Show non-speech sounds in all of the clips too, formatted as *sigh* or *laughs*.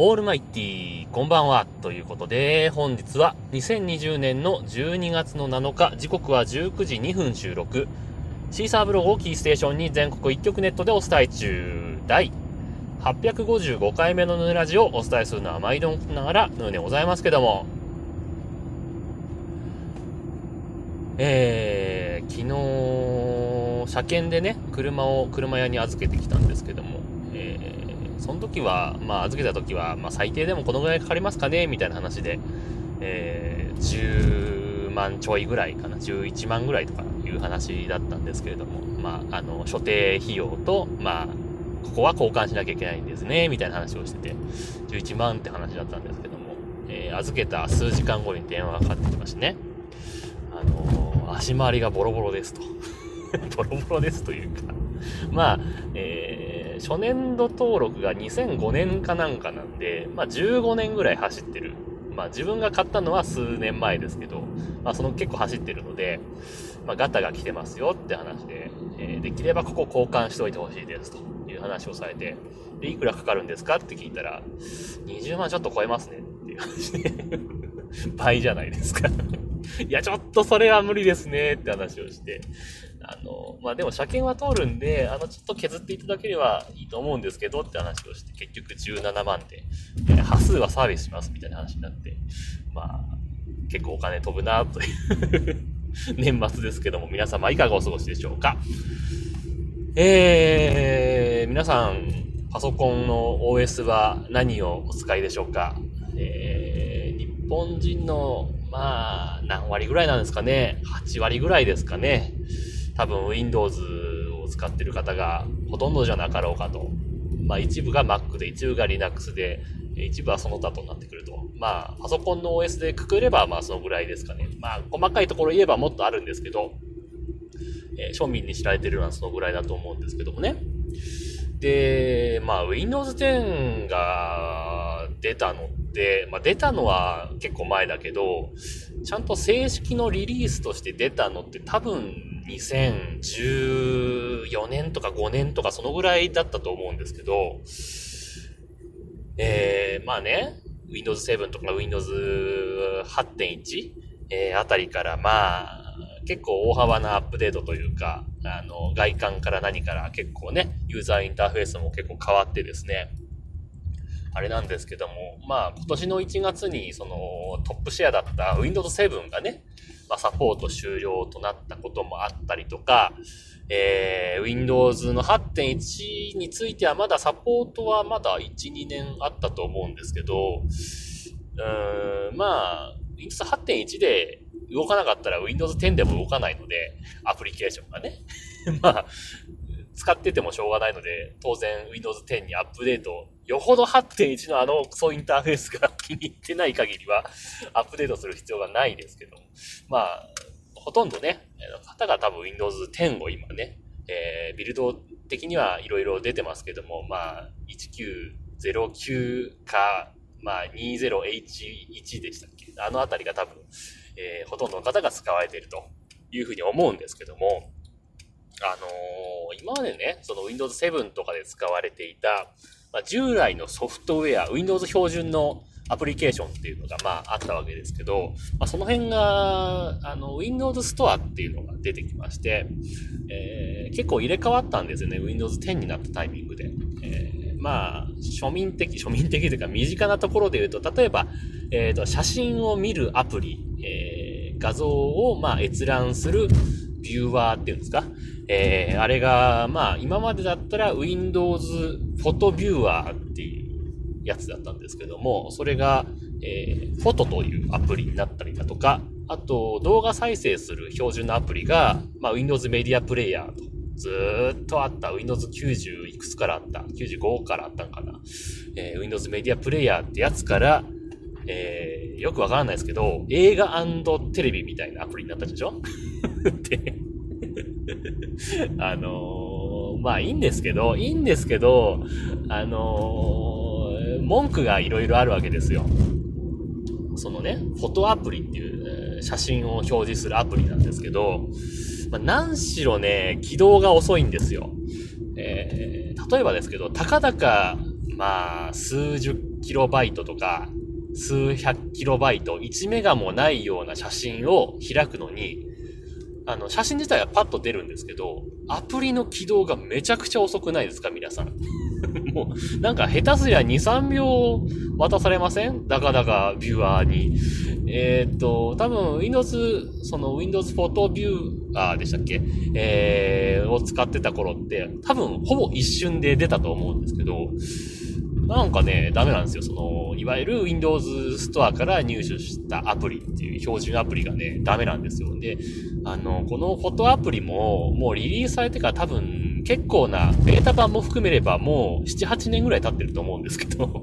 オールマイティー、こんばんは。ということで、本日は2020年の12月の7日、時刻は19時2分収録。シーサーブログをキーステーションに全国一曲ネットでお伝え中。第855回目のヌーラジオをお伝えするのは毎度ながらヌーでございますけども。えー、昨日、車検でね、車を車屋に預けてきたんですけども、えーその時は、まあ、預けた時は、まあ、最低でもこのぐらいかかりますかねみたいな話で、えー、10万ちょいぐらいかな、11万ぐらいとかいう話だったんですけれども、まあ、あの、所定費用と、まあ、ここは交換しなきゃいけないんですね、みたいな話をしてて、11万って話だったんですけども、えー、預けた数時間後に電話がかかってきましてね、あのー、足回りがボロボロですと。*laughs* ボロボロですというかまあ、えー、初年度登録が2005年かなんかなんで、まあ15年ぐらい走ってる。まあ自分が買ったのは数年前ですけど、まあその結構走ってるので、まあガタが来てますよって話で、えー、できればここ交換しておいてほしいですという話をされて、で、いくらかかるんですかって聞いたら、20万ちょっと超えますねっていう話で *laughs* 倍じゃないですかいや、ちょっとそれは無理ですねって話をして、あの、まあ、でも車検は通るんで、あの、ちょっと削っていただければいいと思うんですけどって話をして、結局17万で、え、端数はサービスしますみたいな話になって、まあ、結構お金飛ぶなという *laughs* 年末ですけども、皆様いかがお過ごしでしょうか。えー、皆さん、パソコンの OS は何をお使いでしょうかえー、日本人の、まあ、何割ぐらいなんですかね ?8 割ぐらいですかね。多分 Windows を使ってる方がほとんどじゃなかろうかと。まあ一部が Mac で、一部が Linux で、一部はその他となってくると。まあ、パソコンの OS でくくれば、まあそのぐらいですかね。まあ、細かいところ言えばもっとあるんですけど、えー、庶民に知られてるのはそのぐらいだと思うんですけどもね。で、まあ、Windows 10が出たのって、まあ出たのは結構前だけど、ちゃんと正式のリリースとして出たのって多分2014年とか5年とかそのぐらいだったと思うんですけど、えー、まあね、Windows 7とか Windows 8.1、えー、あたりからまあ、結構大幅なアップデートというか、あの、外観から何から結構ね、ユーザーインターフェースも結構変わってですね、あれなんですけども、まあ今年の1月にそのトップシェアだった Windows 7がね、まあ、サポート終了となったこともあったりとか、えー、Windows の8.1についてはまだサポートはまだ1、2年あったと思うんですけど、うーん、まあ、Windows 8.1で動かなかったら Windows 10でも動かないので、アプリケーションがね。*laughs* まあ、使っててもしょうがないので、当然 Windows 10にアップデート、よほど8.1のあのクソインターフェースが気に入ってない限りは、アップデートする必要がないですけど、まあ、ほとんどね、方が多分 Windows 10を今ね、えー、ビルド的には色々出てますけども、まあ、1909か、まあ、20H1 でしたっけ？あのあたりが多分、えー、ほとんどの方が使われているというふうに思うんですけども、あのー、今までね、その Windows 7とかで使われていた、まあ、従来のソフトウェア、Windows 標準のアプリケーションっていうのが、まあ、あったわけですけど、まあ、その辺が、あの、Windows Store っていうのが出てきまして、えー、結構入れ替わったんですよね、Windows 10になったタイミングで。えー、まあ、庶民的、庶民的というか身近なところで言うと、例えば、えっ、ー、と、写真を見るアプリ、えー、画像を、まあ、閲覧するビューワーっていうんですか？えー、あれが、まあ、今までだったら Windows フォトビューワーっていうやつだったんですけども、それが、えー、フォトというアプリになったりだとか、あと、動画再生する標準のアプリが、まあ、Windows メディアプレイヤーと、ずーっとあった。Windows 90いくつからあった ?95 からあったんかな？えー、Windows メディアプレイヤーってやつから、えー、よくわからないですけど、映画テレビみたいなアプリになったでしょ、*laughs* あのー、まあいいんですけど、いいんですけど、あのー、文句がいろいろあるわけですよ。そのね、フォトアプリっていう、写真を表示するアプリなんですけど、まあ、何しろね、起動が遅いんですよ。えー、例えばですけど、たかだかまあ、数十キロバイトとか、数百キロバイト、1メガもないような写真を開くのに、あの、写真自体はパッと出るんですけど、アプリの起動がめちゃくちゃ遅くないですか皆さん。*laughs* もう、なんか下手すりゃ2、3秒渡されません？だかだかビューアーに。えー、っと、多分 Windows、その Windows Photo Viewer でしたっけ？えー、を使ってた頃って、多分ほぼ一瞬で出たと思うんですけど、なんかね、ダメなんですよ。その、いわゆる Windows ストアから入手したアプリっていう標準アプリがね、ダメなんですよ。で、あの、このフォトアプリも、もうリリースされてから多分、結構な、ベータ版も含めればもう7、8年ぐらい経ってると思うんですけど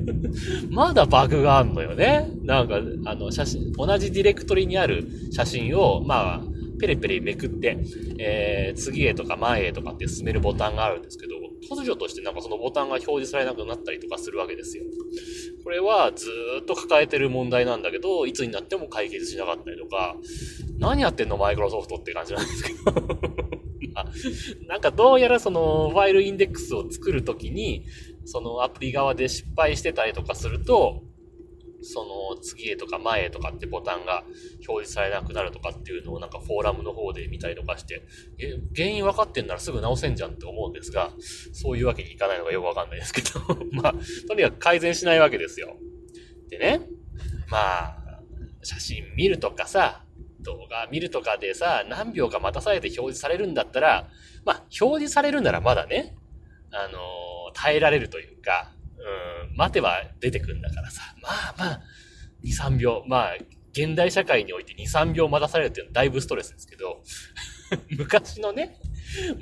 *laughs* まだバグがあんのよね。なんか、あの、写真、同じディレクトリにある写真を、まあ、ペレペレめくって、えー、次へとか前へとかって進めるボタンがあるんですけど、突如としてなんかそのボタンが表示されなくなったりとかするわけですよ。これはずっと抱えてる問題なんだけど、いつになっても解決しなかったりとか、何やってんのマイクロソフトって感じなんですけど。*laughs* なんかどうやらそのファイルインデックスを作るときに、そのアプリ側で失敗してたりとかすると、その次へとか前へとかってボタンが表示されなくなるとかっていうのをなんかフォーラムの方で見たりとかして、え、原因分かってんならすぐ直せんじゃんって思うんですが、そういうわけにいかないのがよくわかんないですけど *laughs* まあ、とにかく改善しないわけですよ。でね、まあ、写真見るとかさ、動画見るとかでさ、何秒か待たされて表示されるんだったら、まあ、表示されるならまだね、あのー、耐えられるというか、うん、待てば出てくんだからさ。まあまあ、2、3秒。まあ、現代社会において2、3秒待たされるっていうのはだいぶストレスですけど、*laughs* 昔のね、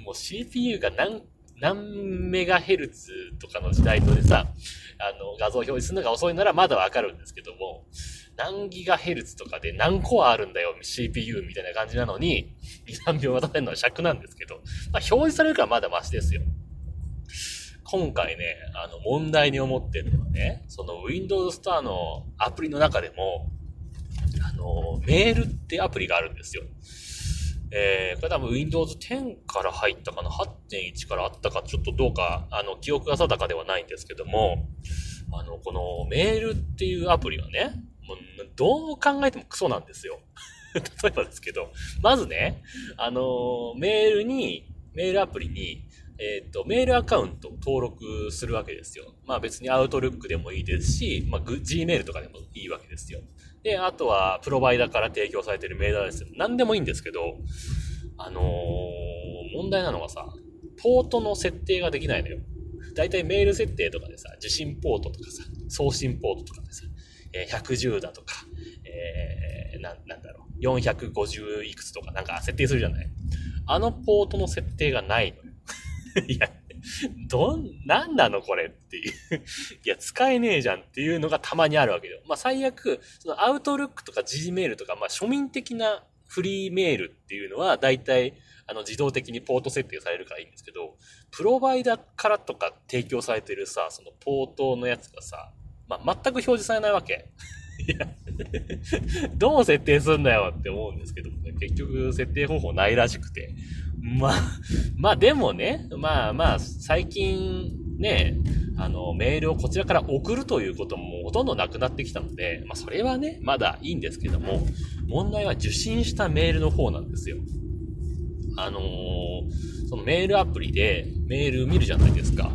もう CPU が何、何メガヘルツとかの時代とでさ、あの、画像表示するのが遅いならまだわかるんですけども、何ギガヘルツとかで何コアあるんだよ、CPU みたいな感じなのに、2、3秒待たせるのは尺なんですけど、まあ表示されるからまだマシですよ。今回ね、あの、問題に思ってるのはね、その Windows Store のアプリの中でも、あの、メールってアプリがあるんですよ。えー、これ多分 Windows 10から入ったかな ?8.1 からあったか、ちょっとどうか、あの、記憶が定かではないんですけども、あの、このメールっていうアプリはね、もうどう考えてもクソなんですよ。*laughs* 例えばですけど、まずね、あの、メールに、メールアプリに、えっ、ー、と、メールアカウントを登録するわけですよ。まあ別にアウトルックでもいいですし、まあ Gmail とかでもいいわけですよ。で、あとはプロバイダーから提供されてるメールアドレス何でもいいんですけど、あのー、問題なのはさ、ポートの設定ができないのよ。だいたいメール設定とかでさ、受信ポートとかさ、送信ポートとかでさ、えー、110だとか、えー、な、なんだろう、450いくつとかなんか設定するじゃないあのポートの設定がないのよ。*laughs* いや、どん、なんなのこれっていういや、使えねえじゃんっていうのがたまにあるわけよ。まあ、最悪、そのアウトルックとか Gmail とか、まあ、庶民的なフリーメールっていうのは、だいたい、あの、自動的にポート設定されるからいいんですけど、プロバイダーからとか提供されてるさ、そのポートのやつがさ、まあ、全く表示されないわけ。*laughs* いや、どう設定すんだよって思うんですけど、ね、結局設定方法ないらしくて。*laughs* まあ、まあでもね、まあまあ、最近ね、あの、メールをこちらから送るということもほとんどなくなってきたので、まあそれはね、まだいいんですけども、問題は受信したメールの方なんですよ。あのー、そのメールアプリでメール見るじゃないですか。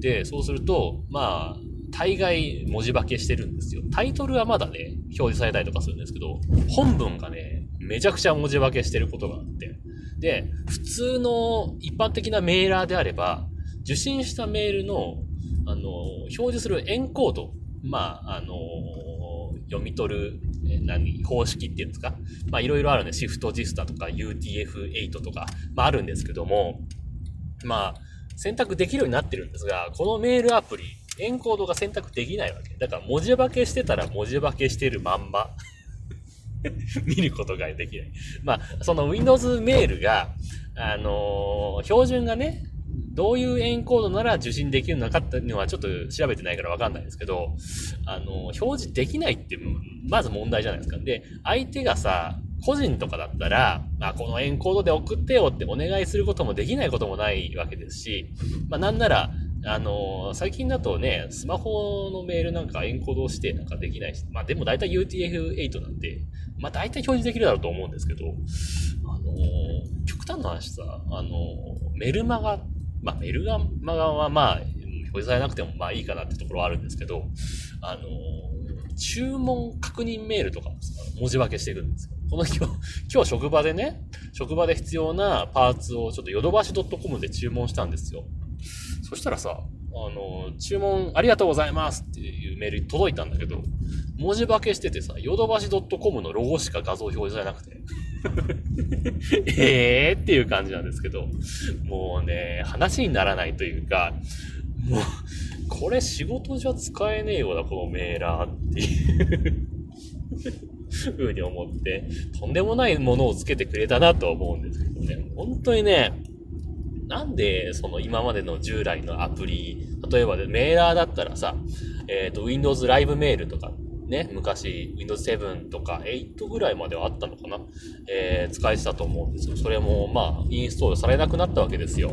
で、そうすると、まあ、大概文字化けしてるんですよ。タイトルはまだね、表示されたりとかするんですけど、本文がね、めちゃくちゃ文字化けしてることがあって、で、普通の一般的なメーラーであれば、受信したメールの、あの、表示するエンコード、まあ、あの、読み取る、何、方式っていうんですか？まあ、いろいろあるね。シフトジスタとか UTF-8 とか、まあ、あるんですけども、まあ、選択できるようになってるんですが、このメールアプリ、エンコードが選択できないわけ。だから文字化けしてたら文字化けしてるまんま。*laughs* 見ることができない。まあ、その Windows メールが、あのー、標準がね、どういうエンコードなら受信できるのかっていうのはちょっと調べてないからわかんないですけど、あのー、表示できないってまず問題じゃないですか。で、相手がさ、個人とかだったら、まあ、このエンコードで送ってよってお願いすることもできないこともないわけですし、まあ、なんなら、あの、最近だとね、スマホのメールなんかエンコードしてなんかできないし、まあでも大体 UTF-8 なんで、まあ大体表示できるだろうと思うんですけど、あの、極端な話さ、あの、メルマガ、まあメルマガはまあ、表示されなくてもまあいいかなってところはあるんですけど、あの注文確認メールとかもさ、文字化けしていくんですよ。この日は、*laughs* 今日職場でね、職場で必要なパーツをちょっとヨドバシ .com で注文したんですよ。そしたらさ、あの、注文ありがとうございますっていうメール届いたんだけど、文字化けしててさ、ヨドバシ .com のロゴしか画像表示されなくて。*laughs* ええっていう感じなんですけど、もうね、話にならないというか、もう、これ仕事じゃ使えねえよな、このメーラーっていうふうに思って、とんでもないものをつけてくれたなとは思うんですけどね。本当にね、なんで、その今までの従来のアプリ、例えばでメーラーだったらさ、えっ、ー、と、Windows ライブメールとか、ね、昔、Windows 7とか8ぐらいまではあったのかなえー、使えてたと思うんですよ。それも、まあ、インストールされなくなったわけですよ。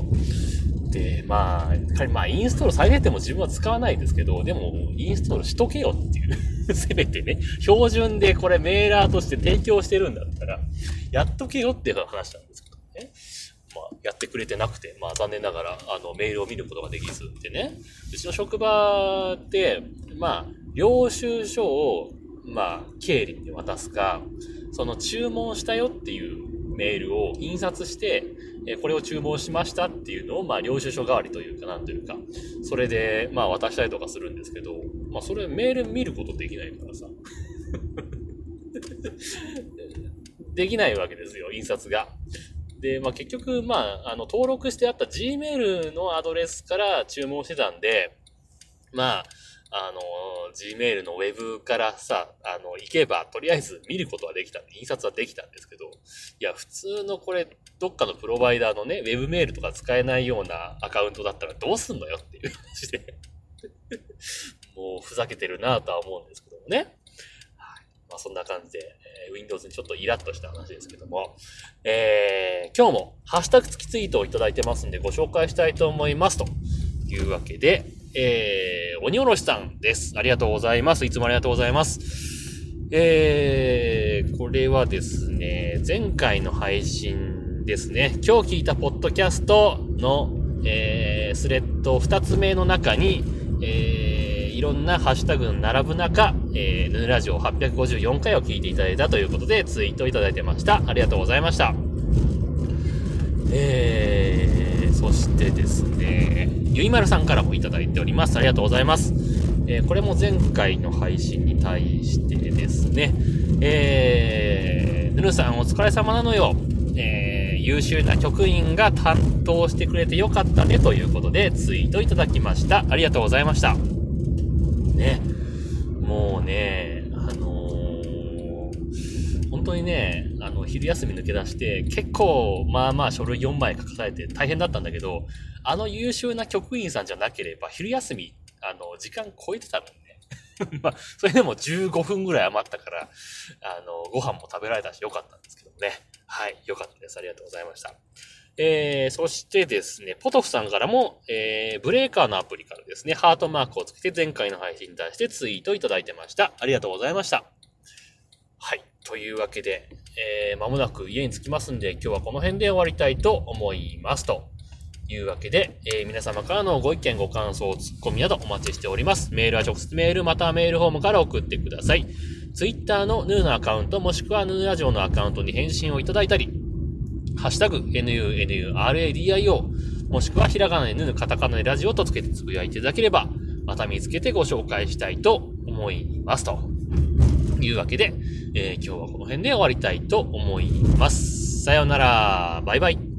で、まあ、まあ、インストールされてても自分は使わないですけど、でも、インストールしとけよっていう。*laughs* せめてね、標準でこれメーラーとして提供してるんだったら、やっとけよっていう話なんです。やってくれてなくて、まあ残念ながら、あの、メールを見ることができずってね。うちの職場って、まあ、領収書を、まあ、経理に渡すか、その注文したよっていうメールを印刷して、えこれを注文しましたっていうのを、まあ、領収書代わりというか、なんというか、それで、まあ、渡したりとかするんですけど、まあ、それメール見ることできないからさ。*laughs* できないわけですよ、印刷が。で、まあ、結局、まあ、あの、登録してあった Gmail のアドレスから注文してたんで、まあ、あの、Gmail のウェブからさ、あの、行けば、とりあえず見ることはできたんで、印刷はできたんですけど、いや、普通のこれ、どっかのプロバイダーのね、ウェブメールとか使えないようなアカウントだったらどうすんのよっていう話で *laughs* もうふざけてるなとは思うんですけどもね。はい。まあそんな感じで、え、Windows にちょっとイラッとした話ですけども、えー、今日もハッシュタグ付きツイートをいただいてますんでご紹介したいと思います。というわけで、えー、鬼おろしさんです。ありがとうございます。いつもありがとうございます。えー、これはですね、前回の配信ですね、今日聞いたポッドキャストの、えー、スレッド2つ目の中に、えー、いろんなハッシュタグの並ぶ中、えー、ヌーラジオ854回を聞いていただいたということでツイートいただいてました。ありがとうございました。えー、そしてですね、ゆいまるさんからもいただいております。ありがとうございます。えー、これも前回の配信に対してですね、えー、ぬるさんお疲れ様なのよ。えー、優秀な局員が担当してくれてよかったねということでツイートいただきました。ありがとうございました。ね。もうね、あのー、本当にね、あの、昼休み抜け出して、結構、まあまあ書類4枚書かされて大変だったんだけど、あの優秀な局員さんじゃなければ、昼休み、あの、時間超えてたのにね。*laughs* まあ、それでも15分ぐらい余ったから、あの、ご飯も食べられたしよかったんですけどね。はい、よかったです。ありがとうございました。えー、そしてですね、ポトフさんからも、えー、ブレーカーのアプリからですね、ハートマークをつけて前回の配信に対してツイートいただいてました。ありがとうございました。はい。というわけで、えー、間もなく家に着きますんで、今日はこの辺で終わりたいと思いますと。いうわけで、えー、皆様からのご意見、ご感想、ツッコミなどお待ちしております。メールは直接メール、またはメールフォームから送ってください。ツイッターのヌーのアカウント、もしくはヌーラジオのアカウントに返信をいただいたり、ハッシュタグ、NUNURADIO、もしくはひらがなでヌー、カタカナでラジオとつけてつぶやいていただければ、また見つけてご紹介したいと思います。というわけで、えー、今日はこの辺で終わりたいと思います。さようなら。バイバイ。